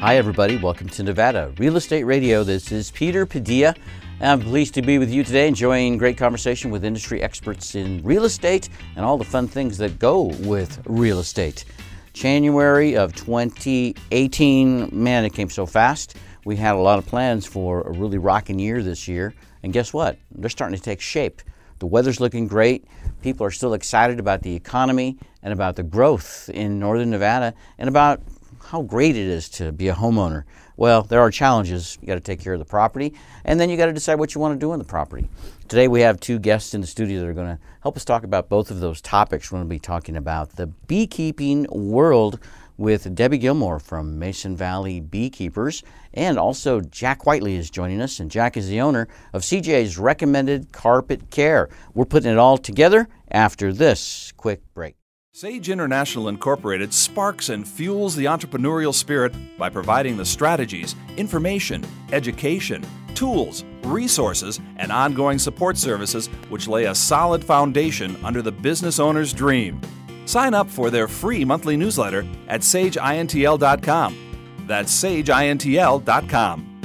Hi, everybody. Welcome to Nevada Real Estate Radio. This is Peter Padilla. I'm pleased to be with you today, enjoying great conversation with industry experts in real estate and all the fun things that go with real estate. January of 2018, man, it came so fast. We had a lot of plans for a really rocking year this year, and guess what? They're starting to take shape. The weather's looking great. People are still excited about the economy and about the growth in northern Nevada and about how great it is to be a homeowner. Well, there are challenges. You got to take care of the property, and then you got to decide what you want to do in the property. Today, we have two guests in the studio that are going to help us talk about both of those topics. We're going to be talking about the beekeeping world with Debbie Gilmore from Mason Valley Beekeepers, and also Jack Whiteley is joining us. And Jack is the owner of CJ's Recommended Carpet Care. We're putting it all together after this quick break. Sage International Incorporated sparks and fuels the entrepreneurial spirit by providing the strategies, information, education, tools, resources, and ongoing support services which lay a solid foundation under the business owner's dream. Sign up for their free monthly newsletter at sageintl.com. That's sageintl.com.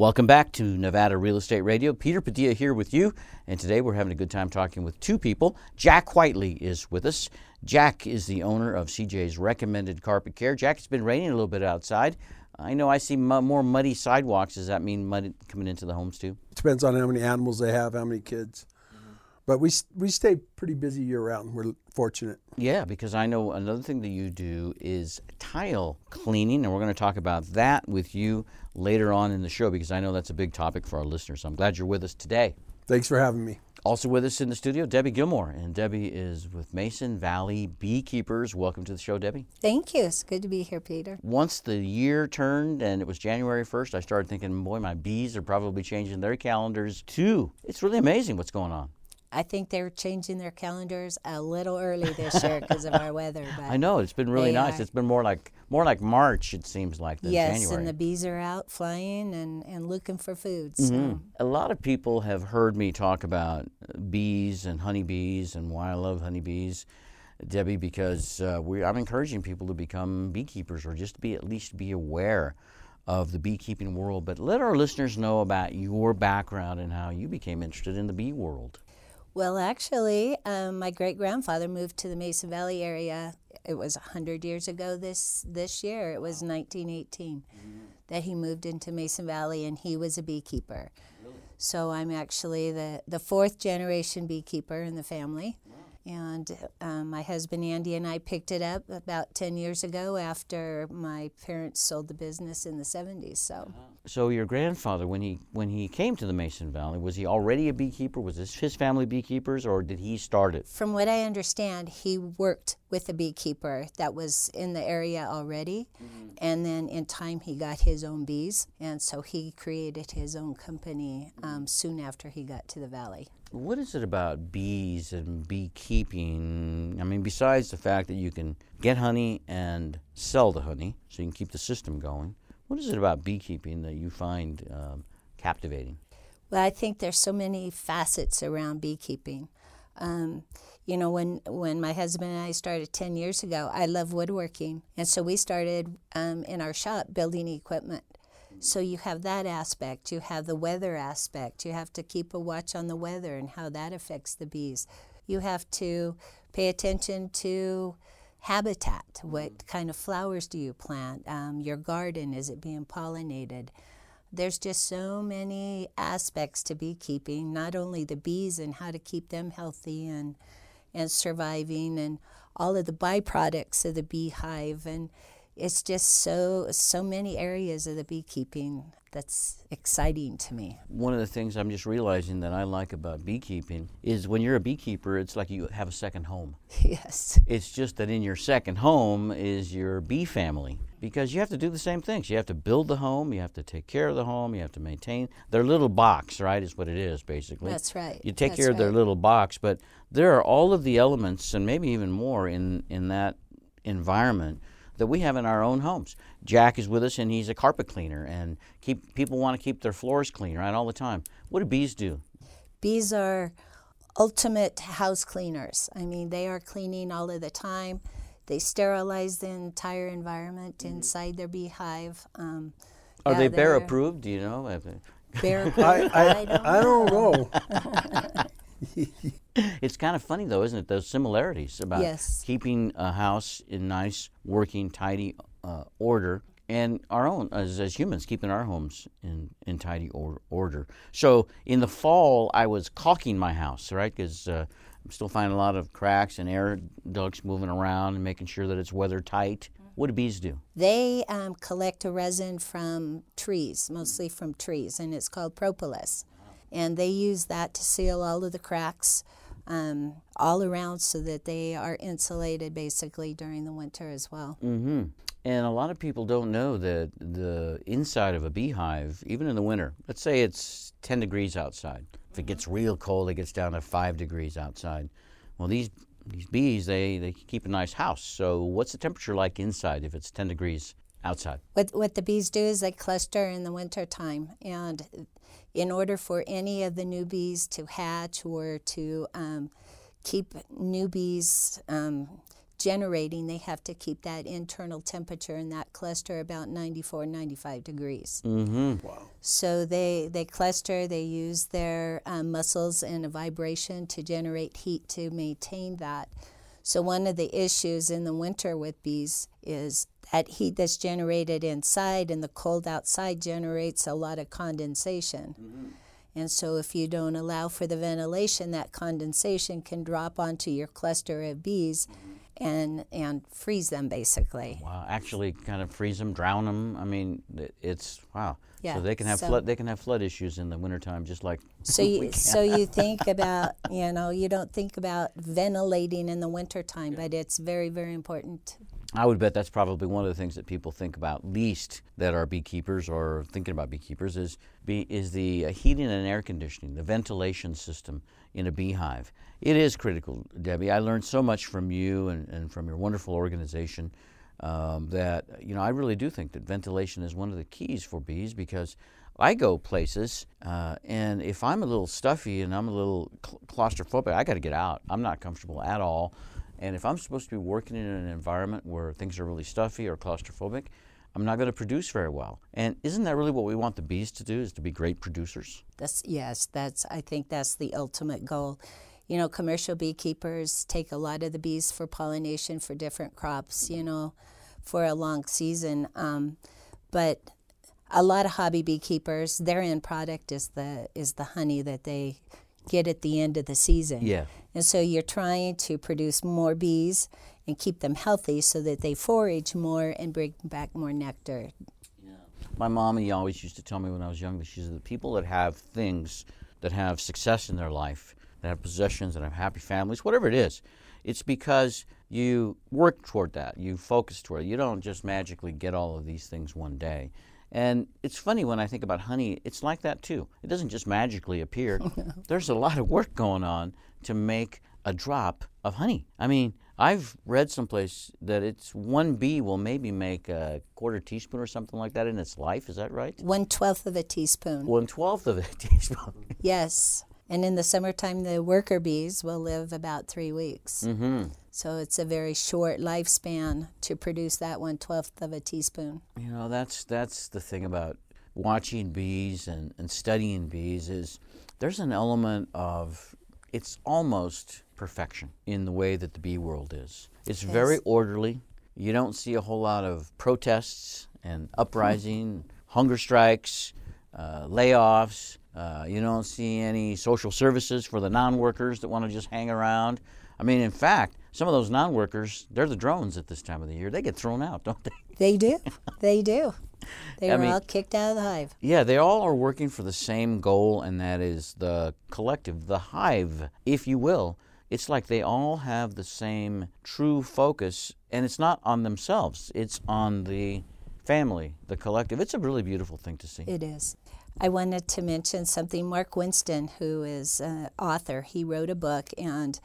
Welcome back to Nevada Real Estate Radio. Peter Padilla here with you, and today we're having a good time talking with two people. Jack Whiteley is with us. Jack is the owner of CJ's Recommended Carpet Care. Jack, it's been raining a little bit outside. I know I see m- more muddy sidewalks. Does that mean mud coming into the homes too? Depends on how many animals they have, how many kids. Mm-hmm. But we, we stay pretty busy year round. We're fortunate. Yeah, because I know another thing that you do is tile cleaning, and we're going to talk about that with you later on in the show because I know that's a big topic for our listeners. So I'm glad you're with us today. Thanks for having me. Also with us in the studio, Debbie Gilmore, and Debbie is with Mason Valley Beekeepers. Welcome to the show, Debbie. Thank you. It's good to be here, Peter. Once the year turned and it was January 1st, I started thinking, boy, my bees are probably changing their calendars too. It's really amazing what's going on. I think they're changing their calendars a little early this year because of our weather. But I know it's been really nice. are. It's been more like more like March. It seems like than yes, January. and the bees are out flying and, and looking for food. So Mhm. A lot of people have heard me talk about bees and honeybees and why I love honeybees, Debbie, because uh, we, I'm encouraging people to become beekeepers or just to be at least be aware of the beekeeping world. But let our listeners know about your background and how you became interested in the bee world. Well, actually, um, my great grandfather moved to the Mason Valley area. It was 100 years ago this, this year. It was 1918 that he moved into Mason Valley, and he was a beekeeper. So I'm actually the, the fourth generation beekeeper in the family. And um, my husband Andy and I picked it up about 10 years ago after my parents sold the business in the 70s. So. So your grandfather, when he when he came to the Mason Valley, was he already a beekeeper? Was this his family beekeepers, or did he start it? From what I understand, he worked with a beekeeper that was in the area already, and then in time he got his own bees, and so he created his own company um, soon after he got to the valley. What is it about bees and beekeeping? I mean, besides the fact that you can get honey and sell the honey, so you can keep the system going, what is it about beekeeping that you find um, captivating? Well, I think there's so many facets around beekeeping. Um, you know, when when my husband and I started 10 years ago, I love woodworking, and so we started um, in our shop building equipment. So you have that aspect, you have the weather aspect, you have to keep a watch on the weather and how that affects the bees. You have to pay attention to habitat. What kind of flowers do you plant? Um, your garden, is it being pollinated? There's just so many aspects to beekeeping, not only the bees and how to keep them healthy and, and surviving, and all of the byproducts of the beehive. And it's just so, so many areas of the beekeeping that's exciting to me. One of the things I'm just realizing that I like about beekeeping is when you're a beekeeper, it's like you have a second home. yes. It's just that in your second home is your bee family because you have to do the same things. You have to build the home, you have to take care of the home, you have to maintain their little box, right? Is what it is basically. That's right. You take That's care of their little box, but there are all of the elements and maybe even more in in that environment that we have in our own homes. Jack is with us and he's a carpet cleaner and keep people want to keep their floors clean, right? All the time. What do bees do? Bees are ultimate house cleaners. I mean, they are cleaning all of the time. they sterilize the entire environment inside their beehive. Um, Are yeah, they bear approved? Do you know? Bear I, approved? I, don't I don't know. It's kind of funny though, isn't it? Those similarities about Yes. keeping a house in nice, working, tidy uh, order, and our own as, as humans keeping our homes in in tidy or, order. So in the fall, I was caulking my house, right? Because uh, I'm still finding a lot of cracks and air ducts moving around and making sure that it's weather tight. What do bees do? They um, collect a resin from trees, mostly from trees, and it's called propolis. And they use that to seal all of the cracks um, all around so that they are insulated basically during the winter as well. Mm-hmm. And a lot of people don't know that the inside of a beehive, even in the winter, let's say it's 10 degrees outside. If it gets real cold, it gets down to 5 degrees outside. Well, these these bees, they, they keep a nice house. So, what's the temperature like inside if it's 10 degrees outside? What, what the bees do is they cluster in the winter time. And in order for any of the new bees to hatch or to um, keep new bees um, generating, they have to keep that internal temperature in that cluster about 94, 95 degrees. Mm-hmm. Wow. So they, they cluster, they use their um, muscles and a vibration to generate heat to maintain that. So, one of the issues in the winter with bees is that heat that's generated inside and the cold outside generates a lot of condensation. Mm-hmm. And so, if you don't allow for the ventilation, that condensation can drop onto your cluster of bees mm-hmm. and, and freeze them basically. Wow, actually kind of freeze them, drown them. I mean, it's wow. Yeah, So they can have so- flood they can have flood issues in the wintertime just like So you so you think about you know you don't think about ventilating in the wintertime, but it's very very important. I would bet that's probably one of the things that people think about least that are beekeepers or thinking about beekeepers is be, is the uh, heating and air conditioning, the ventilation system in a beehive. It is critical, Debbie. I learned so much from you and, and from your wonderful organization um, that you know I really do think that ventilation is one of the keys for bees because I go places uh, and if I'm a little stuffy and I'm a little claustrophobic, I got to get out. I'm not comfortable at all. And if I'm supposed to be working in an environment where things are really stuffy or claustrophobic, I'm not going to produce very well. And isn't that really what we want the bees to do? Is to be great producers? That's yes, that's I think that's the ultimate goal. You know, commercial beekeepers take a lot of the bees for pollination for different crops. You know, for a long season, um, but a lot of hobby beekeepers, their end product is the is the honey that they get at the end of the season. Yeah. And so you're trying to produce more bees and keep them healthy so that they forage more and bring back more nectar. Yeah. My mommy always used to tell me when I was younger, she said the people that have things that have success in their life, that have possessions, that have happy families, whatever it is, it's because you work toward that. You focus toward it. You don't just magically get all of these things one day. And it's funny when I think about honey, it's like that too. It doesn't just magically appear. There's a lot of work going on to make a drop of honey. I mean, I've read someplace that it's one bee will maybe make a quarter teaspoon or something like that in its life. Is that right? One twelfth of a teaspoon. One twelfth of a teaspoon. Yes. And in the summertime, the worker bees will live about three weeks. mm-hmm. So it's a very short lifespan to produce that one twelfth of a teaspoon. You know, that's that's the thing about watching bees and, and studying bees is there's an element of it's almost perfection in the way that the bee world is. It's very orderly. You don't see a whole lot of protests and uprising, hunger strikes, uh, layoffs. Uh, you don't see any social services for the non-workers that want to just hang around. I mean, in fact, some of those non-workers, they're the drones at this time of the year. They get thrown out, don't they? They do. they do. They I were mean- all kicked out of the hive. Yeah, they all are working for the same goal, and that is the collective, the hive, if you will. It's like they all have the same true focus, and it's not on themselves, it's on the family, the collective. It's a really beautiful thing to see. It is. I wanted to mention something. Mark Winston, who is an author, he wrote a book, and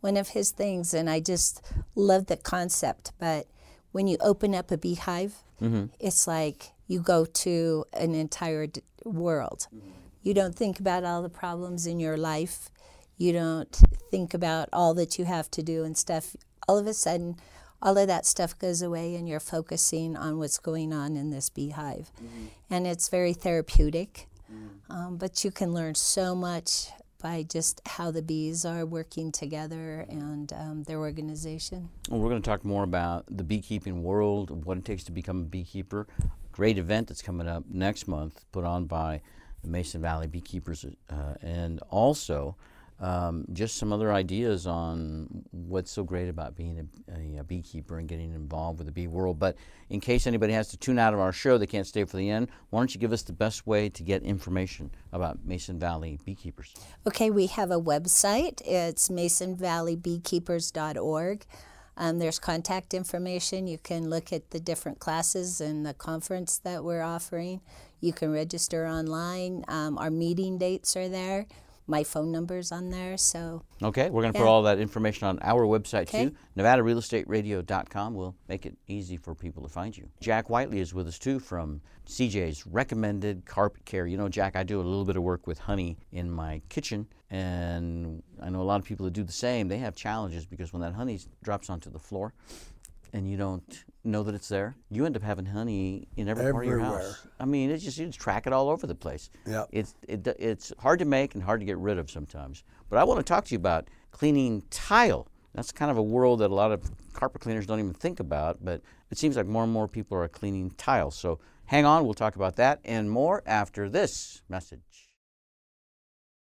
one of his things, and I just love the concept, but when you open up a beehive, mm-hmm. it's like you go to an entire d- world. Mm-hmm. You don't think about all the problems in your life. You don't think about all that you have to do and stuff. All of a sudden, all of that stuff goes away and you're focusing on what's going on in this beehive. Mm-hmm. And it's very therapeutic. Mm. Um, but you can learn so much by just how the bees are working together and um, their organization. Well, we're going to talk more about the beekeeping world, what it takes to become a beekeeper. Great event that's coming up next month, put on by the Mason Valley Beekeepers, uh, and also um, just some other ideas on what's so great about being a, a, beekeeper and getting involved with the bee world. But in case anybody has to tune out of our show, they can't stay for the end, why don't you give us the best way to get information about Mason Valley beekeepers? Okay, we have a website. It's masonvalleybeekeepers.org. Um, there's contact information. You can look at the different classes and the conference that we're offering. You can register online. Um, our meeting dates are there my phone number's on there. So okay, we're going to yeah. put all that information on our website okay. too, NevadaRealEstateRadio.com. We'll make it easy for people to find you. Jack Whiteley is with us too from CJ's Recommended Carpet Care. You know, Jack, I do a little bit of work with honey in my kitchen, and I know a lot of people that do the same. They have challenges because when that honey drops onto the floor, and you don't know that it's there, you end up having honey in every Everywhere. part of your house. I mean, it's just you just track it all over the place. Yeah. It's it, it's hard to make and hard to get rid of sometimes. But I want to talk to you about cleaning tile. That's kind of a world that a lot of carpet cleaners don't even think about, but it seems like more and more people are cleaning tiles. So hang on, we'll talk about that and more after this message.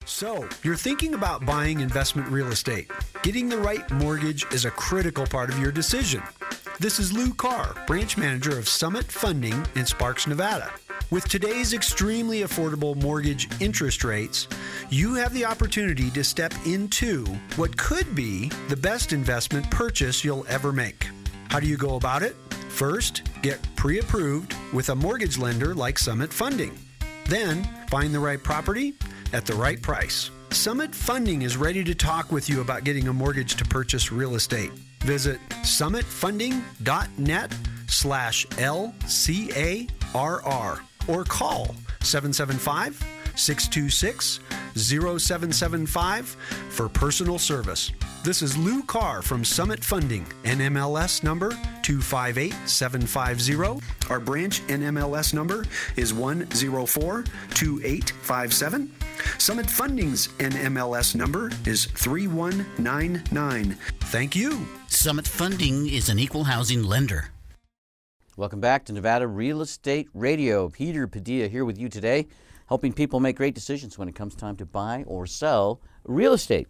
So, you're thinking about buying investment real estate. Getting the right mortgage is a critical part of your decision. This is Lou Carr, branch manager of Summit Funding in Sparks, Nevada. With today's extremely affordable mortgage interest rates, you have the opportunity to step into what could be the best investment purchase you'll ever make. How do you go about it? First, get pre approved with a mortgage lender like Summit Funding. Then, find the right property at the right price. Summit Funding is ready to talk with you about getting a mortgage to purchase real estate. Visit summitfunding.net slash LCARR or call 775 626 0775 for personal service. This is Lou Carr from Summit Funding, NMLS number 258750. Our branch NMLS number is 1042857. Summit Funding's NMLS number is 3199. Thank you. Summit Funding is an equal housing lender. Welcome back to Nevada Real Estate Radio. Peter Padilla here with you today helping people make great decisions when it comes time to buy or sell real estate.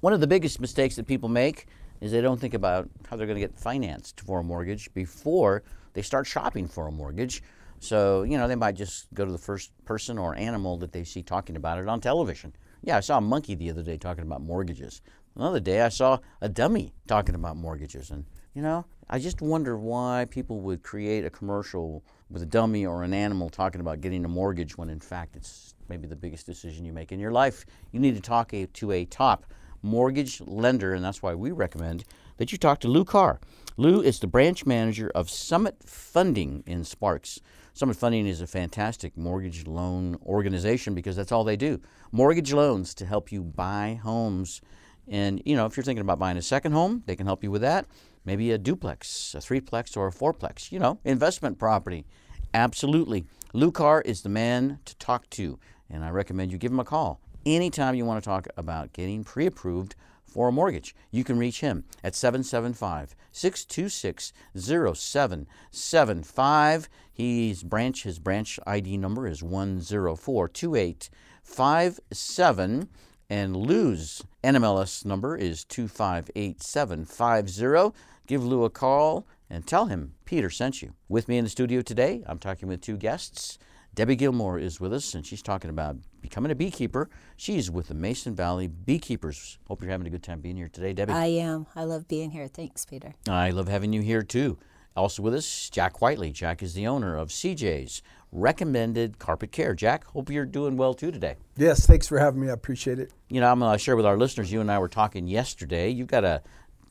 One of the biggest mistakes that people make is they don't think about how they're going to get financed for a mortgage before they start shopping for a mortgage. So, you know, they might just go to the first person or animal that they see talking about it on television. Yeah, I saw a monkey the other day talking about mortgages. Another day I saw a dummy talking about mortgages. And, you know, I just wonder why people would create a commercial with a dummy or an animal talking about getting a mortgage when in fact it's maybe the biggest decision you make in your life. You need to talk a, to a top mortgage lender, and that's why we recommend that you talk to Lou Carr. Lou is the branch manager of Summit Funding in Sparks. Summit Funding is a fantastic mortgage loan organization because that's all they do. Mortgage loans to help you buy homes. And, you know, if you're thinking about buying a second home, they can help you with that maybe a duplex, a threeplex, or a fourplex. You know, investment property. Absolutely. Lou Carr is the man to talk to, and I recommend you give him a call anytime you want to talk about getting pre approved for a mortgage. You can reach him at 775 626 0775. His branch, his branch ID number is 1042857. And Lou's NMLS number is 258750. Give Lou a call and tell him Peter sent you. With me in the studio today, I'm talking with two guests. Debbie Gilmore is with us, and she's talking about becoming a beekeeper. She's with the Mason Valley Beekeepers. Hope you're having a good time being here today, Debbie. I am. I love being here. Thanks, Peter. I love having you here, too. Also with us, Jack Whiteley. Jack is the owner of CJ's recommended carpet care. Jack, hope you're doing well too today. Yes, thanks for having me. I appreciate it. You know, I'm going to share with our listeners. You and I were talking yesterday. You've got a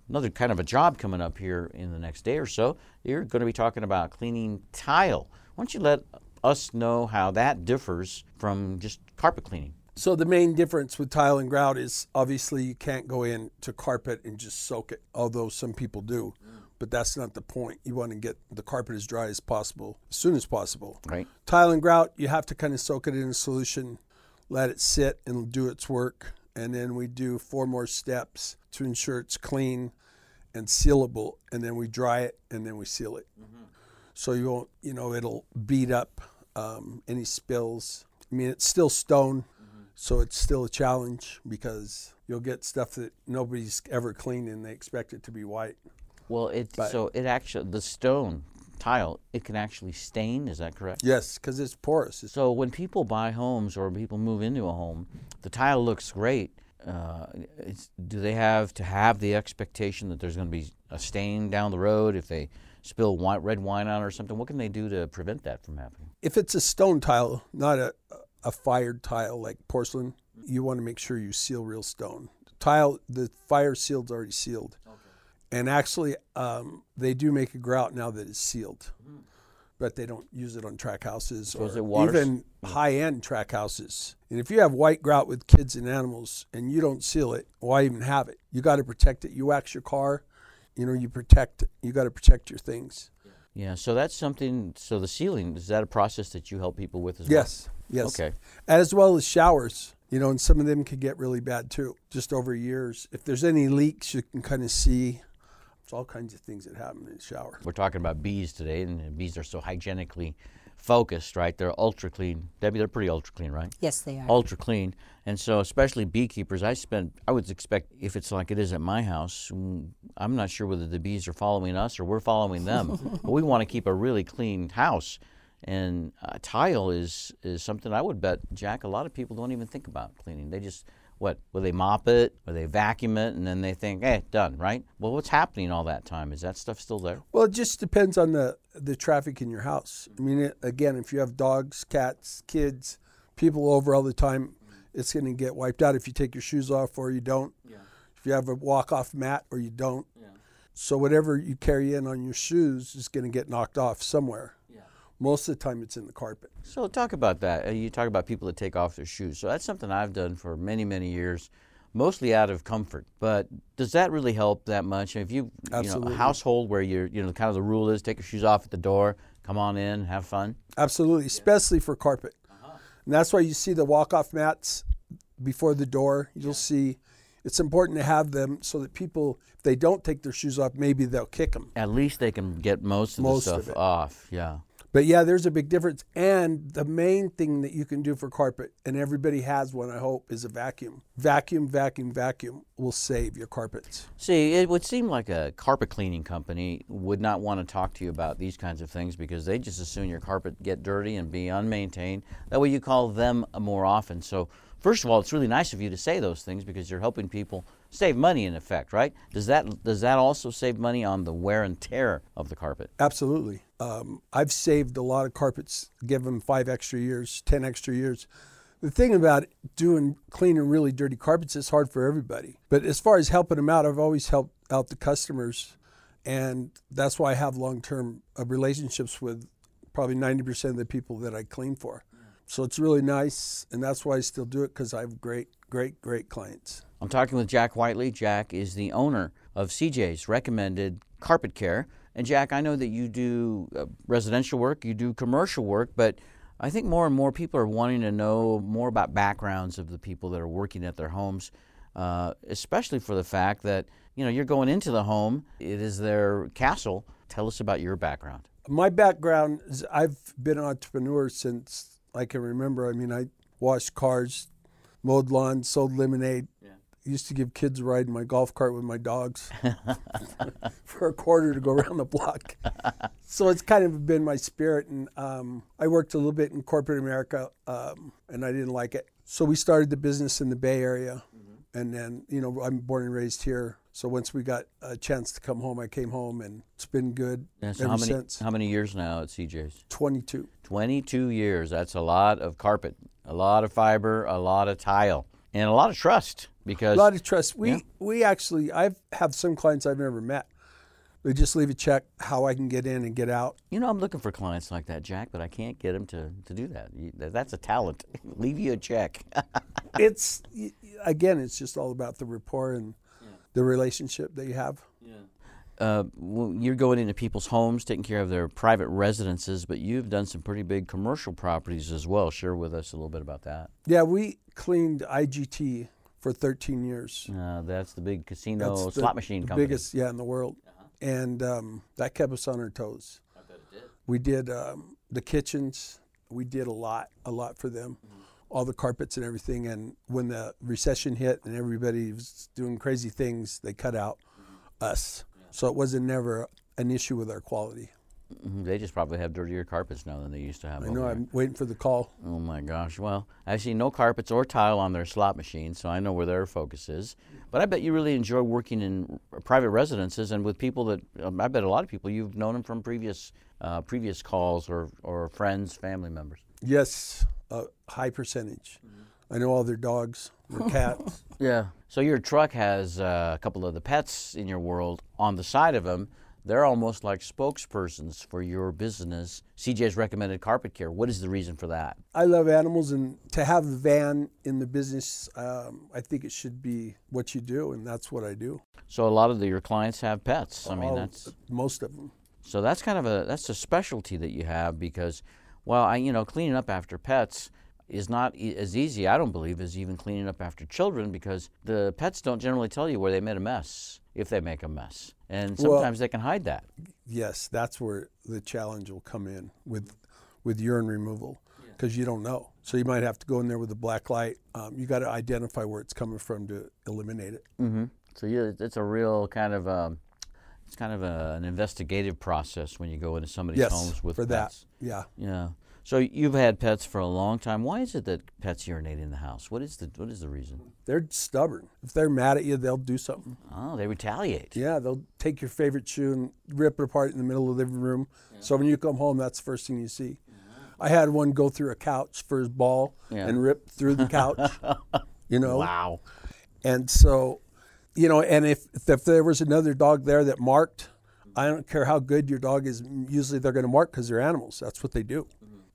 another kind of a job coming up here in the next day or so. You're going to be talking about cleaning tile. Why don't you let us know how that differs from just carpet cleaning? So the main difference with tile and grout is obviously you can't go in to carpet and just soak it, although some people do. but that's not the point. You want to get the carpet as dry as possible, as soon as possible. Right. Tile and grout, you have to kind of soak it in a solution, let it sit and do its work, and then we do four more steps to ensure it's clean and sealable, and then we dry it and then we seal it. So you won't, you know, it'll beat up um, any spills. I mean, it's still stone, so it's still a challenge because you'll get stuff that nobody's ever cleaned and they expect it to be white. Well, it But- so it actually the stone tile it can actually stain. Is that correct? Yes, because it's porous. It's, So when people buy homes or people move into a home, the tile looks great. Uh, it's, do they have to have the expectation that there's going to be a stain down the road if they spill red wine on it or something? What can they do to prevent that from happening? if it's a stone tile, not a, a fired tile like porcelain, you want to make sure you seal real stone. Tile, the fire sealed's already sealed. And actually, um, they do make a grout now that is sealed, but they don't use it on tract houses is or water s- even high-end tract houses. And if you have white grout with kids and animals and you don't seal it, why even have it? You got to protect it. You wax your car, you know, you protect. You got to protect your things. Yeah, so that's something. So the sealing is that a process that you help people with as well? Yes, yes. Okay. As well as showers, you know, and some of them can get really bad too, just over years. If there's any leaks, you can kind of see. It's all kinds of things that happen in the shower. We're talking about bees today, and bees are so hygienically focused, right? They're ultra clean. Debbie, they're pretty ultra clean, right? Yes, they are. ultra clean. And so, especially beekeepers, I spend, I would expect if it's like it is at my house, mm, I'm not sure whether the bees are following us or we're following them. but we want to keep a really clean house. And uh, tile is, is something I would bet, Jack, a lot of people don't even think about cleaning. They just, what, will they mop it or they vacuum it and then they think, hey, done, right? Well, what's happening all that time? Is that stuff still there? Well, it just depends on the the traffic in your house. I mean, it, again, if you have dogs, cats, kids, people over all the time, it's going to get wiped out if you take your shoes off or you don't. If you have a walk off mat or you don't. So whatever you carry in on your shoes is going to get knocked off somewhere. Most of the time, it's in the carpet. So talk about that. Uh, You talk about people that take off their shoes. So that's something I've done for many, many years, mostly out of comfort. But does that really help that much? If you, you know, a Absolutely. household where you're, you know, kind of the rule is take your shoes off at the door, come on in, have fun. Absolutely, especially for carpet. Uh-huh. And that's why you see the walk-off mats before the door. You'll see it's important to have them so that people, if they don't take their shoes off, maybe they'll kick them. At least they can get most of Most the stuff it. off. Yeah. But yeah, there's a big difference. And the main thing that you can do for carpet, and everybody has one, I hope, is a vacuum. Vacuum, vacuum, vacuum will save your carpets. See, it would seem like a carpet cleaning company would not want to talk to you about these kinds of things because they just assume your carpet get dirty and be unmaintained. That way you call them more often. So, first of all, it's really nice of you to say those things because you're helping people save money in effect, right? Does that does that also save money on the wear and tear of the carpet? Absolutely. Um, I've saved a lot of carpets, give them five extra years, 10 extra years. The thing about doing cleaning really dirty carpets is hard for everybody. But as far as helping them out, I've always helped out the customers. And that's why I have long term uh, relationships with probably 90% of the people that I clean for. So it's really nice. And that's why I still do it because I have great, great, great clients. I'm talking with Jack Whiteley. Jack is the owner of CJ's Recommended Carpet Care. And Jack, I know that you do uh, residential work, you do commercial work, but I think more and more people are wanting to know more about backgrounds of the people that are working at their homes, uh, especially for the fact that you know you're going into the home. It is their castle. Tell us about your background. My background is I've been an entrepreneur since I can remember. I mean, I washed cars, mowed lawns, sold lemonade. Used to give kids a ride in my golf cart with my dogs for a quarter to go around the block. so it's kind of been my spirit. And um, I worked a little bit in corporate America, um, and I didn't like it. So we started the business in the Bay Area, and then you know I'm born and raised here. So once we got a chance to come home, I came home, and it's been good And so ever how many since. how many years now at CJ's? 22. 22 years. That's a lot of carpet, a lot of fiber, a lot of tile, and a lot of trust because A lot of trust. We Yeah. we actually I've have some clients I've never met. They just leave a check how I can get in and get out. You know, I'm looking for clients like that, Jack, but I can't get them to, to do that. You, that's a talent. Leave you a check. It's again, it's just all about the rapport and the relationship that you have. uh, you're going into people's homes, taking care of their private residences, but you've done some pretty big commercial properties as well. Share with us a little bit about that. Yeah, we cleaned IGT for 13 years. Uh, that's the big casino That's slot the, machine the company. biggest, yeah, in the world, and um, that kept us on our toes. I bet it did. We did um, the kitchens. We did a lot, a lot for them, all the carpets and everything. And when the recession hit and everybody was doing crazy things, they cut out us. So it wasn't never an issue with our quality. They just probably have dirtier carpets now than they used to have. I know there. I'm waiting for the call. Oh my gosh. Well, I see no carpets or tile on their slot machine, so I know where their focus is. But I bet you really enjoy working in private residences and with people that um, I bet a lot of people you've known them from previous uh, previous calls or, or friends, family members. Yes, a high percentage. I know all their dogs, their cats. Yeah. So your truck has uh, a couple of the pets in your world on the side of them. They're almost like spokespersons for your business. CJ's recommended carpet care. What is the reason for that? I love animals, and to have the van in the business, um, I think it should be what you do, and that's what I do. So a lot of the, your clients have pets. I mean, All- that's most of them. So that's kind of a that's a specialty that you have because, well, I you know cleaning up after pets is not e- as easy I don't believe as even cleaning up after children because the pets don't generally tell you where they made a mess if they make a mess, and Well- sometimes they can hide that. Yes, that's where the challenge will come in with with urine removal because you don't know. So you might have to go in there with a black light. Um, you got to identify where it's coming from to eliminate it. Mm-hmm. So yeah, it's a real kind of um, it's kind of a, an investigative process when you go into somebody's Yes, homes with for pets. that. Yeah. Yeah. So you've had pets for a long time. Why is it that pets urinate in the house? What is the what is the reason? They're stubborn. If they're mad at you, they'll do something. Oh, they retaliate. Yeah, they'll take your favorite shoe and rip it apart in the middle of the living room. So when you come home, that's the first thing you see. I had one go through a couch for his ball Yeah. and rip through the couch. you know, Wow. and so, you know, and if if there was another dog there that marked, I don't care how good your dog is. Usually they're going to mark because they're animals. That's what they do.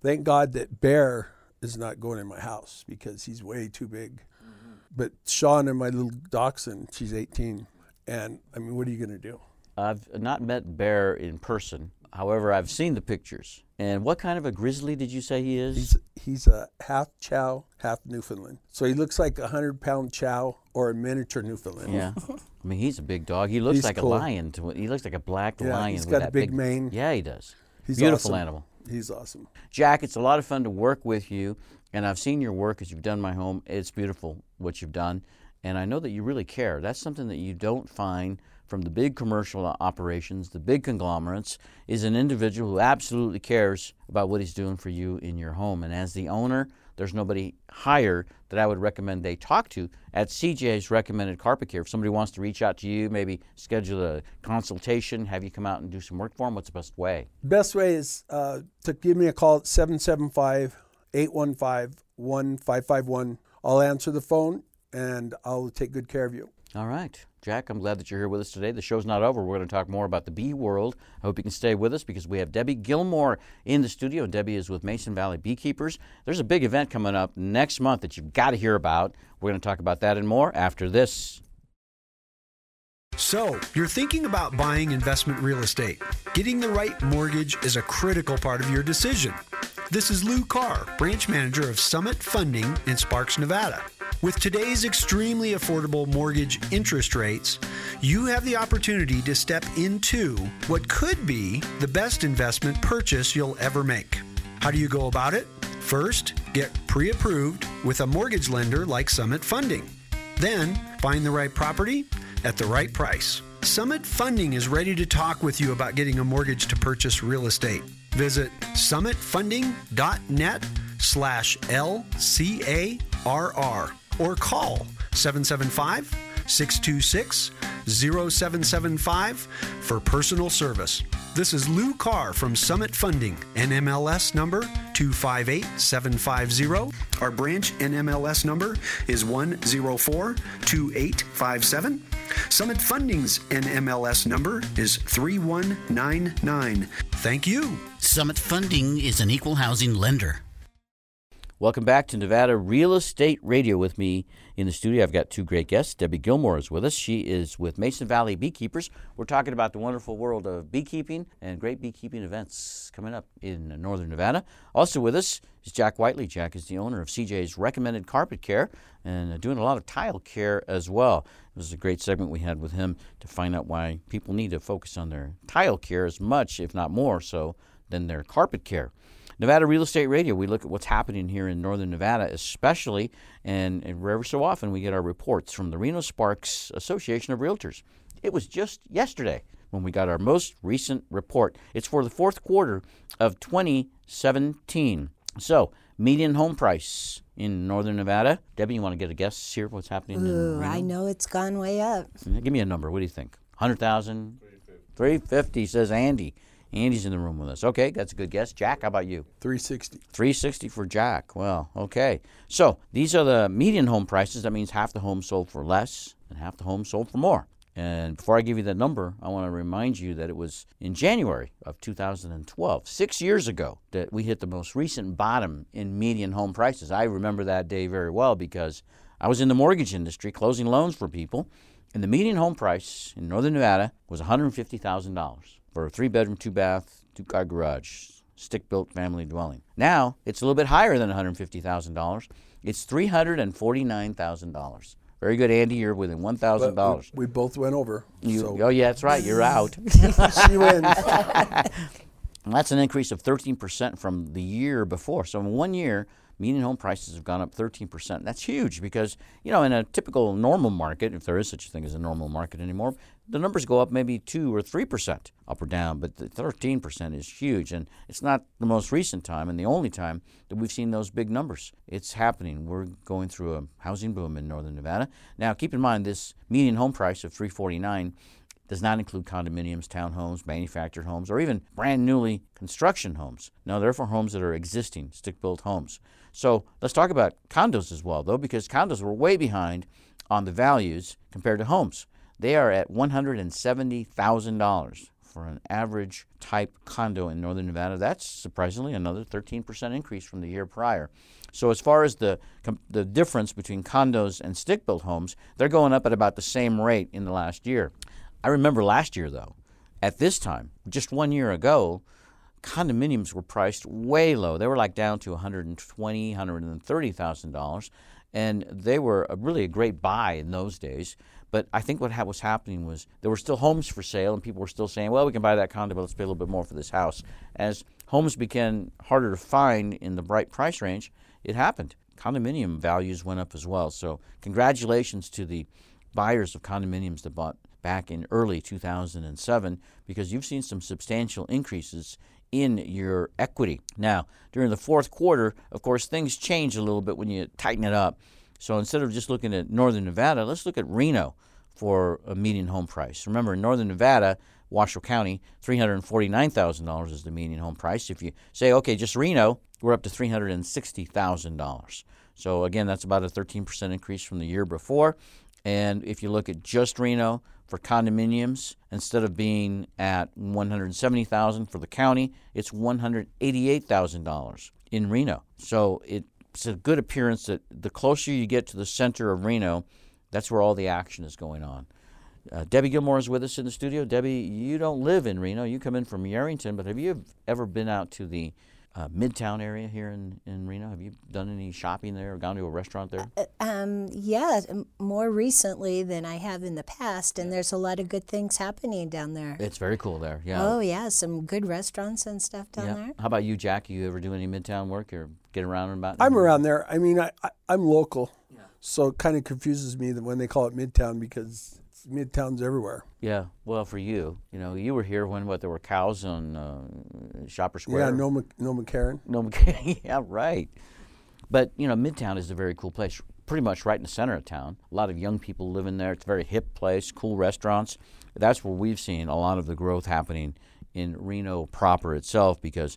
Thank God that Bear is not going in my house because he's way too big. Mm-hmm. But Sean and my little dachshund, she's 18, and I mean, what are you going to do? I've not met Bear in person. However, I've seen the pictures. And what kind of a grizzly did you say he is? He's he's a half Chow, half Newfoundland. So he looks like a hundred pound Chow or a miniature Newfoundland. yeah. I mean, he's a big dog. He looks He's like cool. a lion. To, he looks like a black Yeah, lion. he's with got a that big mane. Yeah, he does. He's Beautiful awesome. animal. He's awesome. Jack, it's a lot of fun to work with you, and I've seen your work as you've done my home. It's beautiful what you've done, and I know that you really care. That's something that you don't find from the big commercial operations, the big conglomerates, is an individual who absolutely cares about what he's doing for you in your home. And as the owner, there's nobody higher that I would recommend they talk to at CJ's Recommended Carpet Care. If somebody wants to reach out to you, maybe schedule a consultation, have you come out and do some work for them, what's the best way? Best way is uh, to give me a call at 775 815 1551. I'll answer the phone and I'll take good care of you. All right. Jack, I'm glad that you're here with us today. The show's not over. We're going to talk more about the bee world. I hope you can stay with us because we have Debbie Gilmore in the studio, Debbie is with Mason Valley Beekeepers. There's a big event coming up next month that you've got to hear about. We're going to talk about that and more after this. So, you're thinking about buying investment real estate. Getting the right mortgage is a critical part of your decision. This is Lou Carr, branch manager of Summit Funding in Sparks, Nevada. With today's extremely affordable mortgage interest rates, you have the opportunity to step into what could be the best investment purchase you'll ever make. How do you go about it? First, get pre approved with a mortgage lender like Summit Funding. Then, find the right property at the right price. Summit Funding is ready to talk with you about getting a mortgage to purchase real estate. Visit summitfunding.net slash LCARR or call 775 626 0775 for personal service. This is Lou Carr from Summit Funding, NMLS number 258750. Our branch NMLS number is 1042857. Summit Funding's NMLS number is 3199. Thank you. Summit Funding is an equal housing lender. Welcome back to Nevada Real Estate Radio with me in the studio. I've got two great guests. Debbie Gilmore is with us. She is with Mason Valley Beekeepers. We're talking about the wonderful world of beekeeping and great beekeeping events coming up in northern Nevada. Also with us is Jack Whiteley. Jack is the owner of CJ's Recommended Carpet Care and uh, doing a lot of tile care as well. It was a great segment we had with him to find out why people need to focus on their tile care as much, if not more so, than their carpet care. Nevada Real Estate Radio, we look at what's happening here in northern Nevada, especially, and, and every so often we get our reports from the Reno Sparks Association of Realtors. It was just yesterday when we got our most recent report. It's for the fourth quarter of 2017. So, median home price in northern Nevada. Debbie, you want to get a guess here? What's happening? Ooh? I know it's gone way up. Give me a number. What do you think? 100,000? 350. 350, says Andy. Andy's in the room with us. Okay, that's a good guess. Jack, how about you? 360. 360 for Jack. Well, okay. So these are the median home prices. That means half the homes sold for less and half the homes sold for more. And before I give you that number, I want to remind you that it was in January of 2012, six years ago, that we hit the most recent bottom in median home prices. I remember that day very well because I was in the mortgage industry closing loans for people, and the median home price in northern Nevada was $150,000 for a three bedroom, two bath, two car garage, stick built family dwelling. Now it's a little bit higher than $150,000. It's $349,000. Very good, Andy. You're within one thousand dollars. We both went over. You, so oh yeah, that's right. You're out. she wins. that's an increase of 13% from the year before. So in one year, median home prices have gone up 13%. That's huge because, you know, in a typical normal market, if there is such a thing as a normal market anymore, the numbers go up maybe 2 or 3% up or down, but the 13% is huge. And it's not the most recent time and the only time that we've seen those big numbers. It's happening. We're going through a housing boom in northern Nevada. Now, keep in mind this median home price of 349 does not include condominiums, townhomes, manufactured homes, or even brand newly construction homes. No, they're for homes that are existing, stick built homes. So let's talk about condos as well, though, because condos were way behind on the values compared to homes. They are at $170,000 for an average type condo in northern Nevada. That's surprisingly another 13% increase from the year prior. So as far as the the difference between condos and stick-built homes, they're going up at about the same rate in the last year. I remember last year though, at this time, just one year ago, condominiums were priced way low. They were like down to 120, 130 thousand dollars, and they were a, really a great buy in those days. But I think what ha- was happening was there were still homes for sale, and people were still saying, "Well, we can buy that condo, but let's pay a little bit more for this house." As homes became harder to find in the bright price range, it happened. Condominium values went up as well. So, congratulations to the buyers of condominiums that bought back in early 2007 because you've seen some substantial increases in your equity. Now, during the fourth quarter, of course, things change a little bit when you tighten it up. So instead of just looking at northern Nevada, let's look at Reno for a median home price. Remember, in northern Nevada, Washoe County, $349,000 is the median home price. If you say, okay, just Reno, we're up to $360,000. So again, that's about a 13% increase from the year before. And if you look at just Reno for condominiums, instead of being at 170,000 for the county, it's $188,000 in Reno. So it's a good appearance that the closer you get to the center of Reno, that's where all the action is going on. Uh, Debbie Gilmore is with us in the studio. Debbie, you don't live in Reno. You come in from Yerington, but have you ever been out to the uh, Midtown area here in, in Reno? Have you done any shopping there or gone to a restaurant there? Uh, um, yeah, more recently than I have in the past, and there's a lot of good things happening down there. It's very cool there, yeah. Oh, yeah, some good restaurants and stuff down yeah. there. How about you, Jack? You ever do any Midtown work or get around and about? I'm around there. I mean, I, I, am local, yeah. so it kind of confuses me that when they call it Midtown because midtowns everywhere. Yeah, well, for you, you know, you were here when what there were cows on uh, Shopper Square. Yeah, no, no McCarran. No McCarran. yeah, right. But you know, Midtown is a very cool place. Pretty much right in the center of town. A lot of young people live in there. It's a very hip place, cool restaurants. That's where we've seen a lot of the growth happening in Reno proper itself because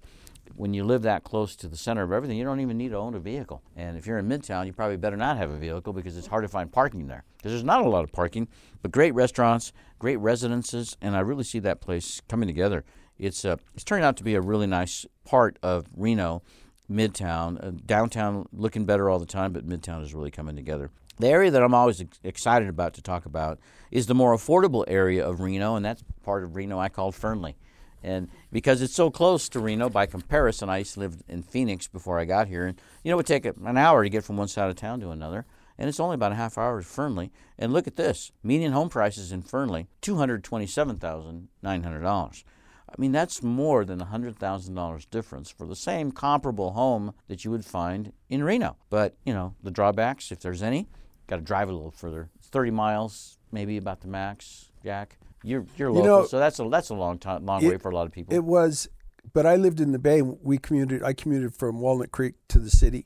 when you live that close to the center of everything, you don't even need to own a vehicle. And if you're in Midtown, you probably better not have a vehicle because it's hard to find parking there. Because there's not a lot of parking, but great restaurants, great residences, and I really see that place coming together. It's uh, it's turning out to be a really nice part of Reno, Midtown. Uh, downtown looking better all the time, but Midtown is really coming together. The area that I'm always ex- excited about to talk about is the more affordable area of Reno, and that's part of Reno I call Fernley. And because it's so close to Reno, by comparison, I used to live in Phoenix before I got here, and you know it would take an hour to get from one side of town to another, and it's only about a half hour to Fernley. And look at this: median home prices in Fernley, two hundred twenty-seven thousand nine hundred dollars. I mean, that's more than $100,000 difference for the same comparable home that you would find in Reno. But, you know, the drawbacks, if there's any, got to drive a little further. It's 30 miles, maybe about the max, Jack. You're, you're local, know, so that's a, that's a long, time, long it- way for a lot of people. It was, but I lived in the Bay. We commuted. I commuted from Walnut Creek to the city,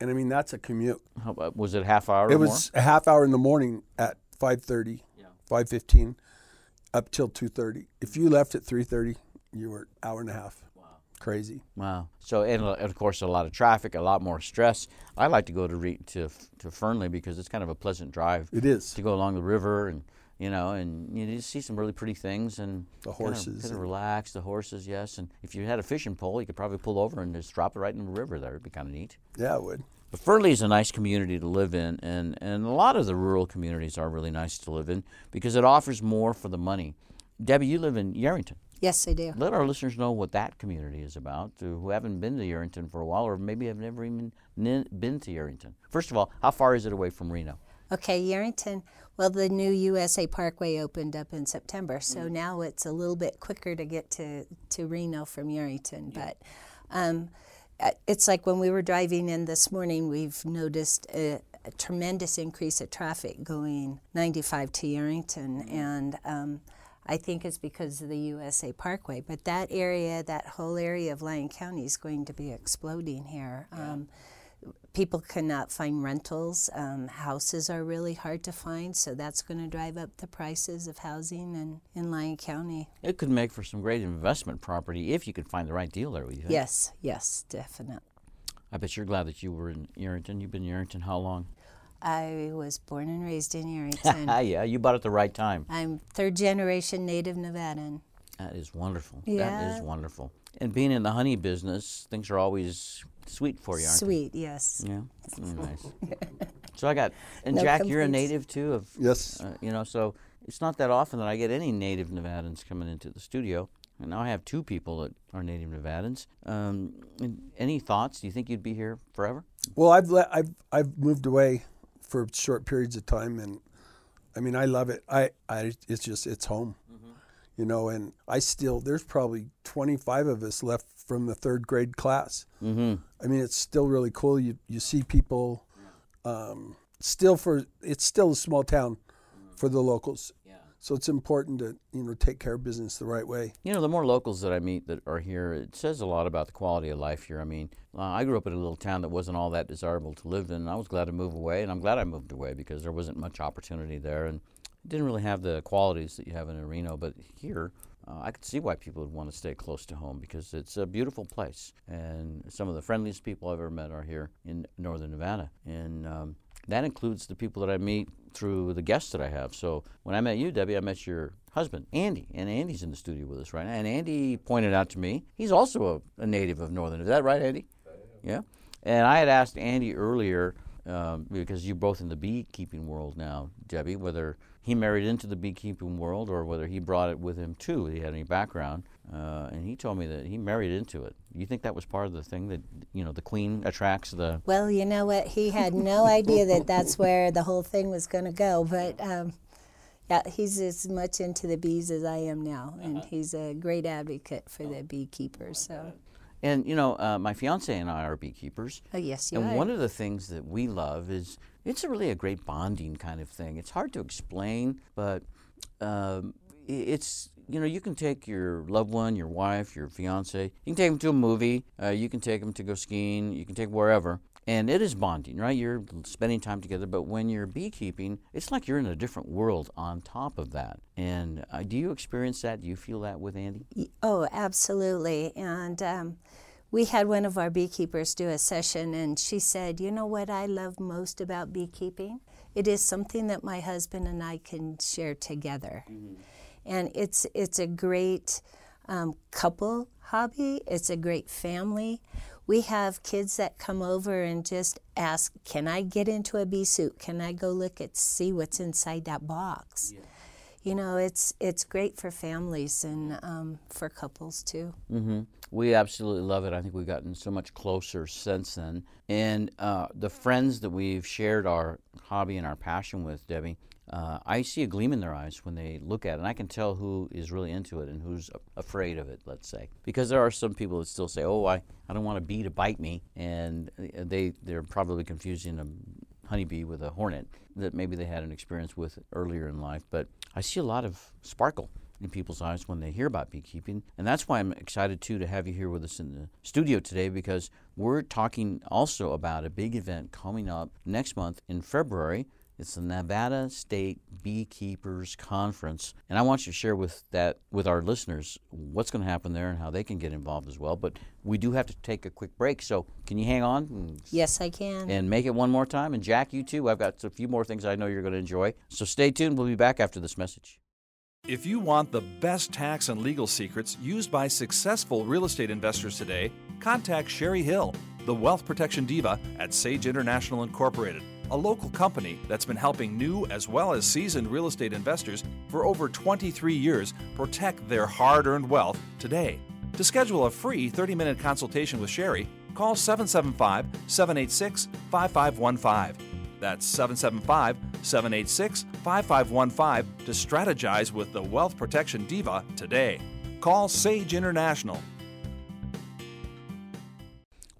and I mean that's a commute. How was it a half hour it or was a half hour in the morning at 5.30, 5.15, up till 2.30. If you left at 3.30, you were hour and a half. Wow. Crazy. Wow. So, and, of course, a lot of traffic, a lot more stress. I like to go to, re- to, to Fernley because it's kind of a pleasant drive. It is. to go along the river and you know and you just see some really pretty things and The kind of- horses kind of relax the horses yes and if you had a fishing pole you could probably pull over and just drop it right in the river there. It'd be kind of neat. Yeah, it would. but Fernley is a nice community to live in and and a lot of the rural communities are really nice to live in because it offers more for the money. Debbie you live in Yerington. Yes, I do. let our listeners know what that community is about who haven't been to Yerington for a while or maybe have never even been to Yerington. First of all how far is it away from Reno Okay, Yerington. Well, the new USA Parkway opened up in September, so now it's a little bit quicker to get to, to Reno from Yerington. But um, uh, it's like when we were driving in this morning, we've noticed a, a tremendous increase of traffic going 95 to Yerington, and um, I think it's because of the USA Parkway. But that area, that whole area of Lyon County, is going to be exploding here. Um, people cannot find rentals. Um, houses are really hard to find, so that's going to drive up the prices of housing in, in Lyon County. It could make for some great investment property if you could find the right deal there. Would you think? Yes, yes, definite. I bet you're glad that you were in Yerington. You've been in Yerington how long? I was born and raised in Yerington. yeah, you bought at the right time. I'm third generation native Nevadan. That is wonderful. That Yeah. is wonderful. And being in the honey business, things are always sweet for you, aren't Sweet, yes. they? Yeah. Mm, nice. so I got, and No Jack, you're a complaints. native too of, Yes. uh, you know, so it's not that often that I get any native Nevadans coming into the studio. And now I have two people that are native Nevadans. Um, and any thoughts? Do you think you'd be here forever? Well, I've le- I've I've moved away for short periods of time, and I mean I love it. I, I it's just it's home, you know. And I still there's probably 25 of us left from the third grade class. Mm-hmm. I mean it's still really cool. You you see people, um, still for it's still a small town for the locals. yeah. So it's important to you know take care of business the right way. You know, the more locals that I meet that are here, it says a lot about the quality of life here. I mean, uh, I grew up in a little town that wasn't all that desirable to live in. and I was glad to move away, and I'm glad I moved away because there wasn't much opportunity there, and didn't really have the qualities that you have in Reno. But here, uh, I could see why people would want to stay close to home because it's a beautiful place, and some of the friendliest people I've ever met are here in northern Nevada, and um, that includes the people that I meet through the guests that I have. So when I met you, Debbie, I met your husband, Andy, and Andy's in the studio with us right now. And Andy pointed out to me he's also a, a native of Northern. Is that right, Andy? Yeah. And I had asked Andy earlier um, because you're both in the beekeeping world now, Debbie, whether he married into the beekeeping world or whether he brought it with him too. He had any background, uh, and he told me that he married into it. You think that was part of the thing that you know the queen attracts the Well, you know what? He had no idea that that's where the whole thing was going to go. But um, yeah, he's as much into the bees as I am now, and he's a great advocate for the beekeepers. So, And you know, uh, my fiance and I are beekeepers. oh yes, you and are. one of the things that we love is it's a really a great bonding kind of thing. It's hard to explain, but um, it's you know you can take your loved one, your wife, your fiance. You can take them to a movie. Uh, you can take them to go skiing. You can take wherever. And it is bonding, right? You're spending time together. But when you're beekeeping, it's like you're in a different world on top of that. And uh, do you experience that? Do you feel that with Andy? Oh, absolutely. And um, we had one of our beekeepers do a session, and she said, You know what I love most about beekeeping? It is something that my husband and I can share together. And it's, it's a great um, couple hobby, it's a great family. we have kids that come over and just ask, "Can I get into a bee suit? Can I go look at see what's inside that box?" Yeah. You know, it's it's great for families and um, for couples too. Mm-hmm. We absolutely love it. I think we've gotten so much closer since then, and uh, the friends that we've shared our hobby and our passion with, Debbie, uh, I see a gleam in their eyes when they look at it, and I can tell who is really into it and who's afraid of it, let's say. Because there are some people that still say, oh, I, I don't want a bee to bite me, and they, they're probably confusing honeybee with a hornet that maybe they had an experience with earlier in life. But I see a lot of sparkle in people's eyes when they hear about beekeeping. And that's why I'm excited too to have you here with us in the studio today because we're talking also about a big event coming up next month in February it's the Nevada State Beekeepers Conference, and I want you to share with that with our listeners what's going to happen there and how they can get involved as well. But we do have to take a quick break, so can you hang on? yes, I can. And make it one more time. And Jack, you too. I've got a few more things I know you're going to enjoy. So stay tuned. We'll be back after this message. If you want the best tax and legal secrets used by successful real estate investors today, contact Sherry Hill, the wealth protection diva at Sage International Incorporated a local company that's been helping new as well as seasoned real estate investors for over 23 years protect their hard earned wealth today. To schedule a free 30 minute consultation with Sherry, call 775 786 5515. That's 775 786 5515 to strategize with the Wealth Protection Diva today. Call Sage International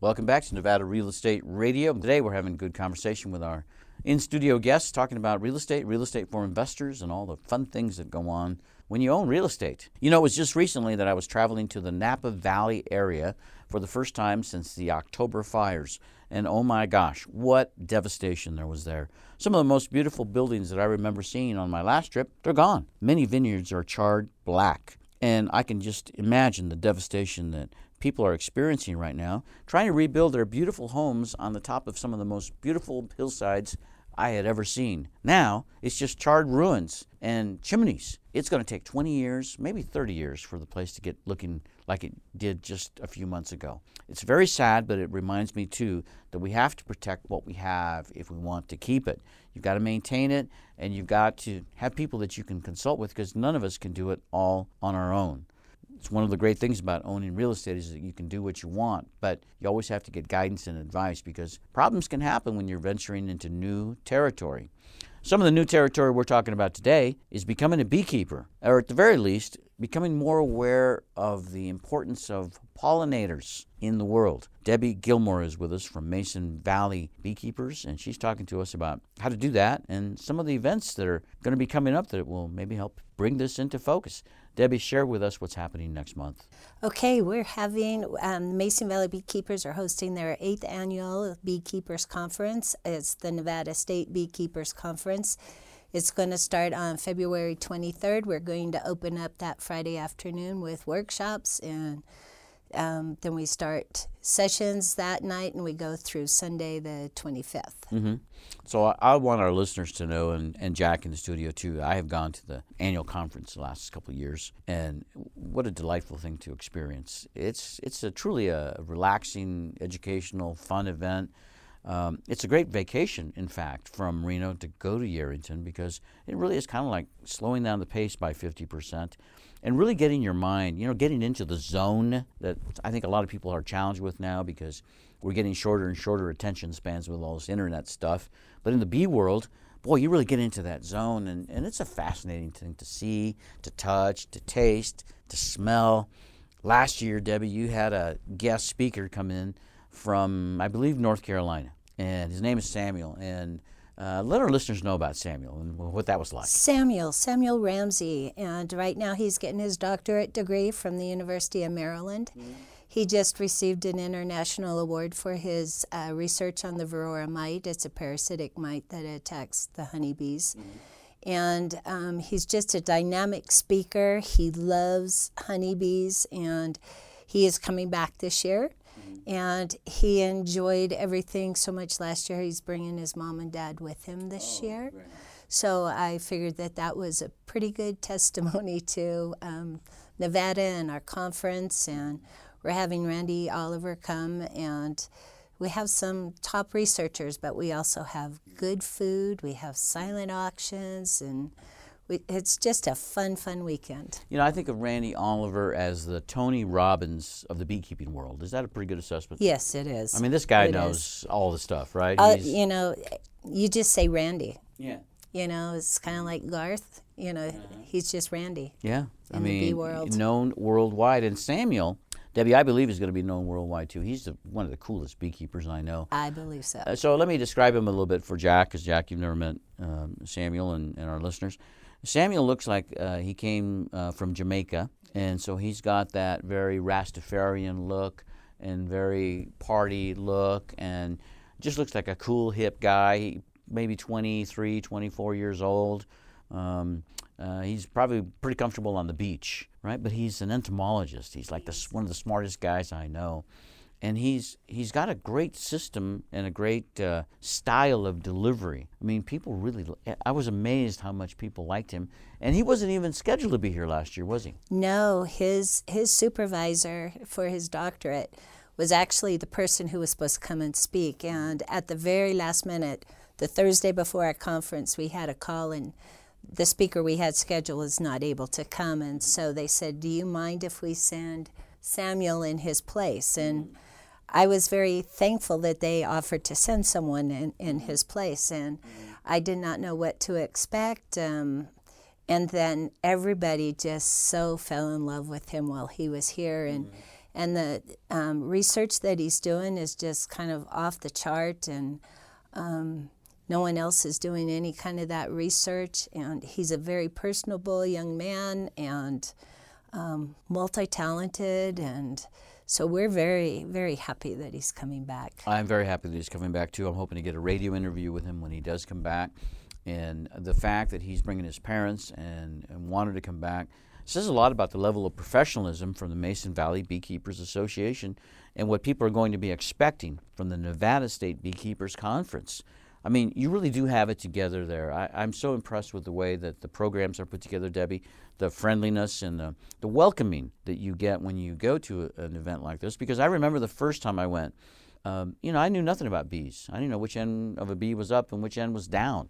Welcome back to Nevada Real Estate Radio. Today we're having a good conversation with our in studio guests talking about real estate, real estate for investors, and all the fun things that go on when you own real estate. You know, it was just recently that I was traveling to the Napa Valley area for the first time since the October fires. And oh my gosh, what devastation there was there. Some of the most beautiful buildings that I remember seeing on my last trip, they're gone. Many vineyards are charred black. And I can just imagine the devastation that people are experiencing right now, trying to rebuild their beautiful homes on the top of some of the most beautiful hillsides I had ever seen. Now, it's just charred ruins and chimneys. It's going to take 20 years, maybe 30 years for the place to get looking like it did just a few months ago. It's very sad, but it reminds me too that we have to protect what we have if we want to keep it. You've got to maintain it and you've got to have people that you can consult with because none of us can do it all on our own. It's one of the great things about owning real estate is that you can do what you want, but you always have to get guidance and advice because problems can happen when you're venturing into new territory. Some of the new territory we're talking about today is becoming a beekeeper, or at the very least, becoming more aware of the importance of pollinators in the world. Debbie Gilmore is with us from Mason Valley Beekeepers, and she's talking to us about how to do that and some of the events that are going to be coming up that will maybe help bring this into focus. Debbie, share with us what's happening next month. Okay, we're having um, Mason Valley Beekeepers are hosting their eighth annual Beekeepers Conference. It's the Nevada State Beekeepers Conference. It's going to start on February 23rd. We're going to open up that Friday afternoon with workshops and um, then we start sessions that night and we go through Sunday the 25th. Mm-hmm. So I, I, want our listeners to know, and, and Jack in the studio too, I have gone to the annual conference the last couple of years, and what a delightful thing to experience. It's, it's a truly a relaxing, educational, fun event. Um, it's a great vacation, in fact, from Reno to go to Yerington because it really is kind of like slowing down the pace by 50% and really getting your mind, you know, getting into the zone that I think a lot of people are challenged with now because we're getting shorter and shorter attention spans with all this internet stuff. But in the bee world, boy, you really get into that zone, and, and it's a fascinating thing to see, to touch, to taste, to smell. Last year, Debbie, you had a guest speaker come in from, I believe, North Carolina, and his name is Samuel. And uh, let our listeners know about Samuel and what that was like. Samuel, Samuel Ramsey, and right now he's getting his doctorate degree from the University of Maryland. Mm-hmm. He just received an international award for his uh, research on the varroa mite. It's a parasitic mite that attacks the honeybees. Mm-hmm. And um, he's just a dynamic speaker. He loves honeybees, and he is coming back this year and he enjoyed everything so much last year. He's bringing his mom and dad with him this oh, year. Great. So I figured that that was a pretty good testimony to um, Nevada and our conference, and we're having Randy Oliver come and we have some top researchers, but we also have good food. We have silent auctions, and we, it's just a fun, fun weekend. You know, I think of Randy Oliver as the Tony Robbins of the beekeeping world. Is that a pretty good assessment? Yes, it is. I mean, this guy It knows is. all the stuff, right? Uh, you know, you just say Randy. yeah. You know, it's kind of like Garth. You know, he's just Randy. Yeah, I mean, world. known worldwide. And Samuel, Debbie, I believe is going to be known worldwide too. He's the, one of the coolest beekeepers I know. I believe so. Uh, so let me describe him a little bit for Jack, because Jack, you've never met um, Samuel and, and our listeners. Samuel looks like uh, he came uh, from Jamaica, and so he's got that very Rastafarian look and very party look, and just looks like a cool, hip guy. Maybe 23, 24 years old. Um, uh, he's probably pretty comfortable on the beach, right? But he's an entomologist. He's like the, one of the smartest guys I know and he's he's got a great system and a great uh, style of delivery. I mean, people really. I was amazed how much people liked him, and he wasn't even scheduled to be here last year, was he? No, his his supervisor for his doctorate was actually the person who was supposed to come and speak. And at the very last minute, the Thursday before our conference, we had a call and the speaker we had scheduled was not able to come. And so they said, Do you mind if we send Samuel in his place? And I was very thankful that they offered to send someone in, in his place. And I did not know what to expect. Um, and then everybody just so fell in love with him while he was here and and the um, research that he's doing is just kind of off the chart and um, no one else is doing any kind of that research and he's a very personable young man and um, multi-talented and so we're very very happy that he's coming back I'm very happy that he's coming back too. I'm hoping to get a radio interview with him when he does come back, and the fact that he's bringing his parents and, and wanted to come back says a lot about the level of professionalism from the Mason Valley Beekeepers Association and what people are going to be expecting from the Nevada State Beekeepers Conference. I mean, you really do have it together there. I, I'm so impressed with the way that the programs are put together, Debbie, the friendliness and the, the welcoming that you get when you go to a, an event like this. Because I remember the first time I went, um, you know, I knew nothing about bees. I didn't know which end of a bee was up and which end was down.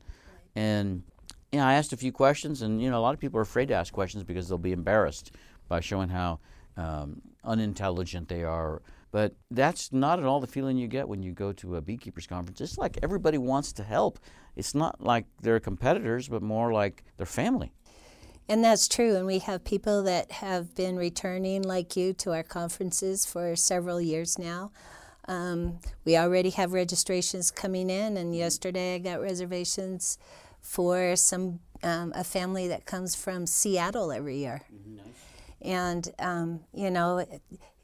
And, you know, I asked a few questions, and, you know, a lot of people are afraid to ask questions because they'll be embarrassed by showing how um, unintelligent they are. But that's not at all the feeling you get when you go to a beekeepers conference. It's like everybody wants to help. It's not like they're competitors, but more like they're family. And that's true. And we have people that have been returning, like you, to our conferences for several years now. Um, we already have registrations coming in, and yesterday I got reservations for some um, a family that comes from Seattle every year. Nice. And um, you know,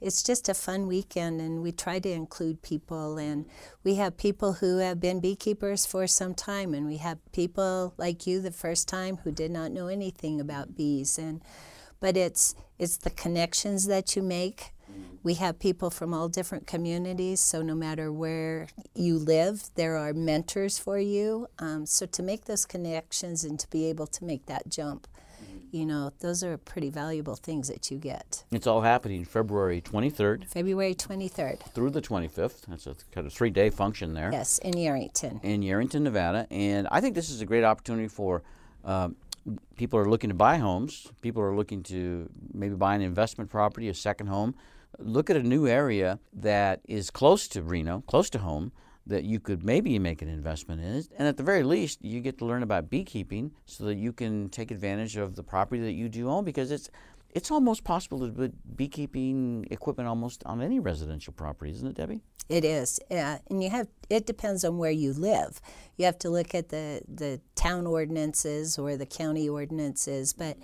it's just a fun weekend, and we try to include people. And we have people who have been beekeepers for some time, and we have people like you the first time who did not know anything about bees. And but it's it's the connections that you make. We have people from all different communities, so no matter where you live, there are mentors for you. Um, so to make those connections and to be able to make that jump, you know, those are pretty valuable things that you get. It's all happening February 23rd February 23rd, through the 25th. That's a kind of three day function there. yes, in Yerington. in Yerington, Nevada. And I think this is a great opportunity for um, people who are looking to buy homes, people are looking to maybe buy an investment property, a second home. Look at a new area that is close to Reno, close to home, that you could maybe make an investment in. And at the very least, you get to learn about beekeeping so that you can take advantage of the property that you do own because it's it's almost possible to put beekeeping equipment almost on any residential property, isn't it, Debbie? It is, uh, and you have. It depends on where you live. You have to look at the the town ordinances or the county ordinances, but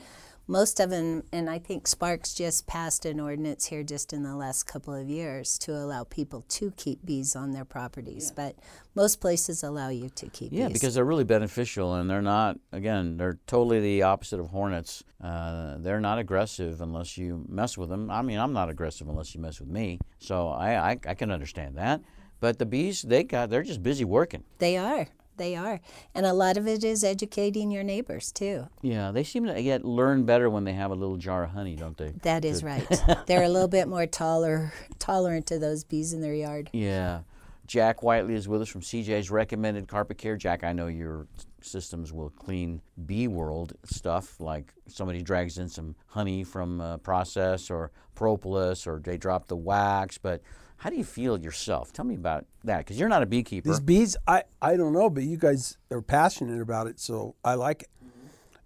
most of them, and I think Sparks just passed an ordinance here just in the last couple of years to allow people to keep bees on their properties. But most places allow you to keep Yeah, bees. because they're really beneficial, and they're not. Again, they're totally the opposite of hornets. Uh, they're not aggressive unless you mess with them. I mean, I'm not aggressive unless you mess with me. So I, I, I can understand that. But the bees, they got, they're just busy working. they are. They are. And a lot of it is educating your neighbors too. Yeah, they seem to get learn better when they have a little jar of honey, don't they? That is right. They're a little bit more taller, tolerant to those bees in their yard. Yeah. Jack Whiteley is with us from CJ's Recommended Carpet Care. Jack, I know your systems will clean bee world stuff like somebody drags in some honey from a process or propolis or they drop the wax, but how do you feel yourself? Tell me about that because you're not a beekeeper. These bees, I, I don't know, but you guys are passionate about it, so I like it.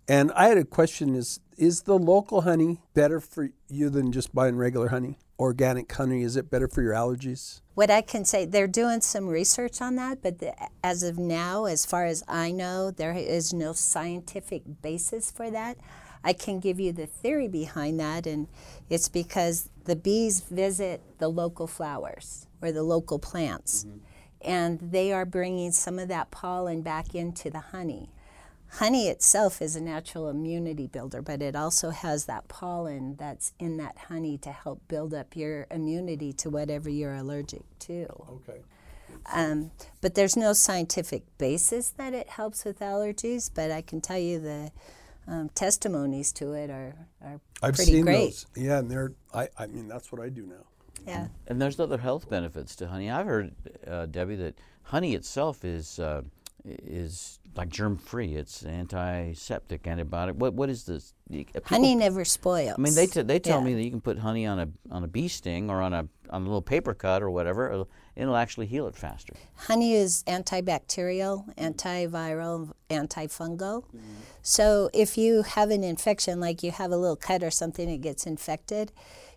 And I had a question: Is is the local honey better for you than just buying regular honey? Organic honey is it better for your allergies? What I can say, they're doing some research on that, but the, as of now, as far as I know, there is no scientific basis for that. I can give you the theory behind that, and it's because the bees visit the local flowers or the local plants, mm-hmm. and they are bringing some of that pollen back into the honey. Honey itself is a natural immunity builder, but it also has that pollen that's in that honey to help build up your immunity to whatever you're allergic to. Okay. Um, but there's no scientific basis that it helps with allergies, but I can tell you the um, testimonies to it are, are I've pretty seen great. those. Yeah, and they're, I, I mean, that's what I do now. Yeah. And there's other health benefits to honey. I've heard, uh, Debbie, that honey itself is uh, is like germ free. It's antiseptic, antibiotic. What what is this? People, honey never spoils. I mean, they t- they tell yeah. me that you can put honey on a on a bee sting or on a on a little paper cut or whatever. It'll, actually heal it faster. Honey is antibacterial, antiviral, antifungal. Mm-hmm. So if you have an infection, like you have a little cut or something, it gets infected.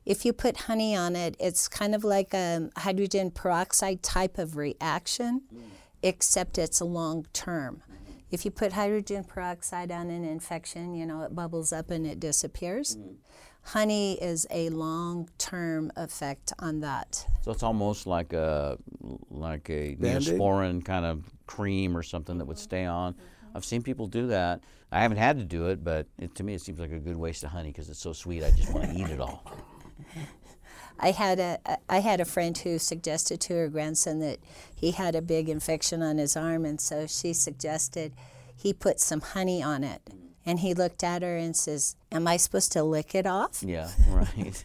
If you put honey on it, it's kind of like a hydrogen peroxide type of reaction. Mm except it's a long term. If you put hydrogen peroxide on an infection, you know, it bubbles up and it disappears. Mm-hmm. Honey is a long term effect on that. So it's almost like a like a Band-Aid? neosporin kind of cream or something that would stay on. I've seen people do that. I haven't had to do it, but it, to me it seems like a good waste of honey because it's so sweet. I just want to eat it all. I had a I had a friend who suggested to her grandson that he had a big infection on his arm, and so she suggested he put some honey on it. And he looked at her and says, "Am I supposed to lick it off?" Yeah, right,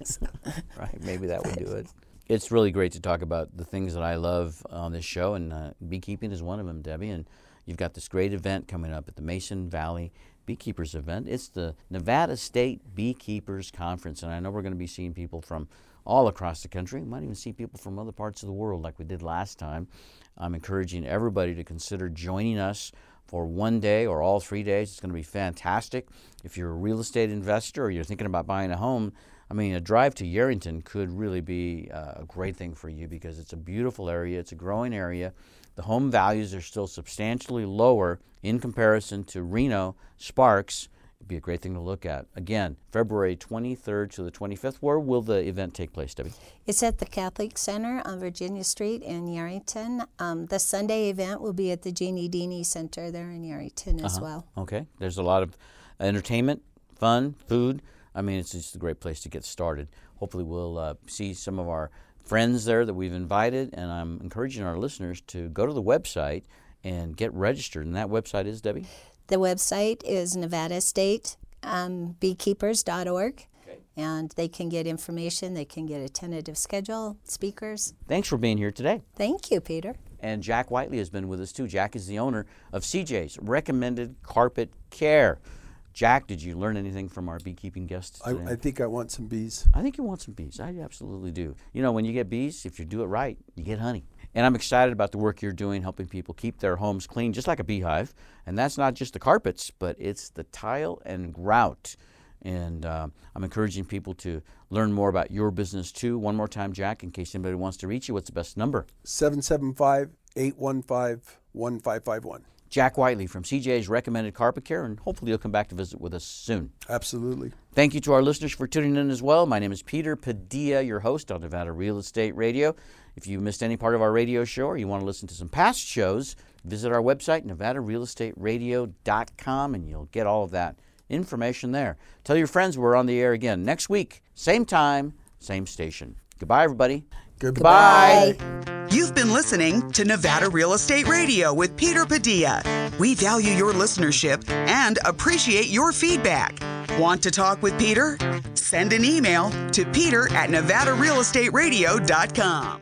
right. Maybe that would do it. It's really great to talk about the things that I love on this show, and uh, beekeeping is one of them, Debbie. And you've got this great event coming up at the Mason Valley Beekeepers event. It's the Nevada State Beekeepers Conference, and I know we're going to be seeing people from all across the country. We might even see people from other parts of the world like we did last time. I'm encouraging everybody to consider joining us for one day or all three days. It's going to be fantastic. If you're a real estate investor or you're thinking about buying a home, I mean, a drive to Yerington could really be uh, a great thing for you because it's a beautiful area, it's a growing area. The home values are still substantially lower in comparison to Reno, Sparks, be a great thing to look at. Again, February 23rd to the 25th. Where will the event take place, Debbie? It's at the Catholic Center on Virginia Street in Yerington. Um, the Sunday event will be at the Jeanne Dini Center there in Yerington as uh-huh. well. Okay. There's a lot of entertainment, fun, food. I mean, it's just a great place to get started. Hopefully, we'll uh, see some of our friends there that we've invited, and I'm encouraging our listeners to go to the website and get registered. And that website is, Debbie? The website is Nevada State um, beekeepers.org. And they can get information, they can get a tentative schedule, speakers. Thanks for being here today. Thank you, Peter. And Jack Whiteley has been with us too. Jack is the owner of CJ's Recommended Carpet Care. Jack, did you learn anything from our beekeeping guests today? I, I, think I want some bees. I think you want some bees. I absolutely do. You know, when you get bees, if you do it right, you get honey. And I'm excited about the work you're doing, helping people keep their homes clean, just like a beehive. And that's not just the carpets, but it's the tile and grout. And uh, I'm encouraging people to learn more about your business too. One more time, Jack, in case anybody wants to reach you, what's the best number? 775 815 1551. Jack Whiteley from CJ's Recommended Carpet Care, and hopefully you'll come back to visit with us soon. Absolutely. Thank you to our listeners for tuning in as well. My name is Peter Padilla, your host on Nevada Real Estate Radio. If you missed any part of our radio show or you want to listen to some past shows, visit our website, nevadarealestateradio.com, and you'll get all of that information there. Tell your friends we're on the air again next week, same time, same station. Goodbye, everybody. Goodbye. Goodbye. You've been been listening to Nevada Real Estate Radio with Peter Padilla. We value your listenership and appreciate your feedback. Want to talk with Peter? Send an email to peter at nevadarealestateradio.com.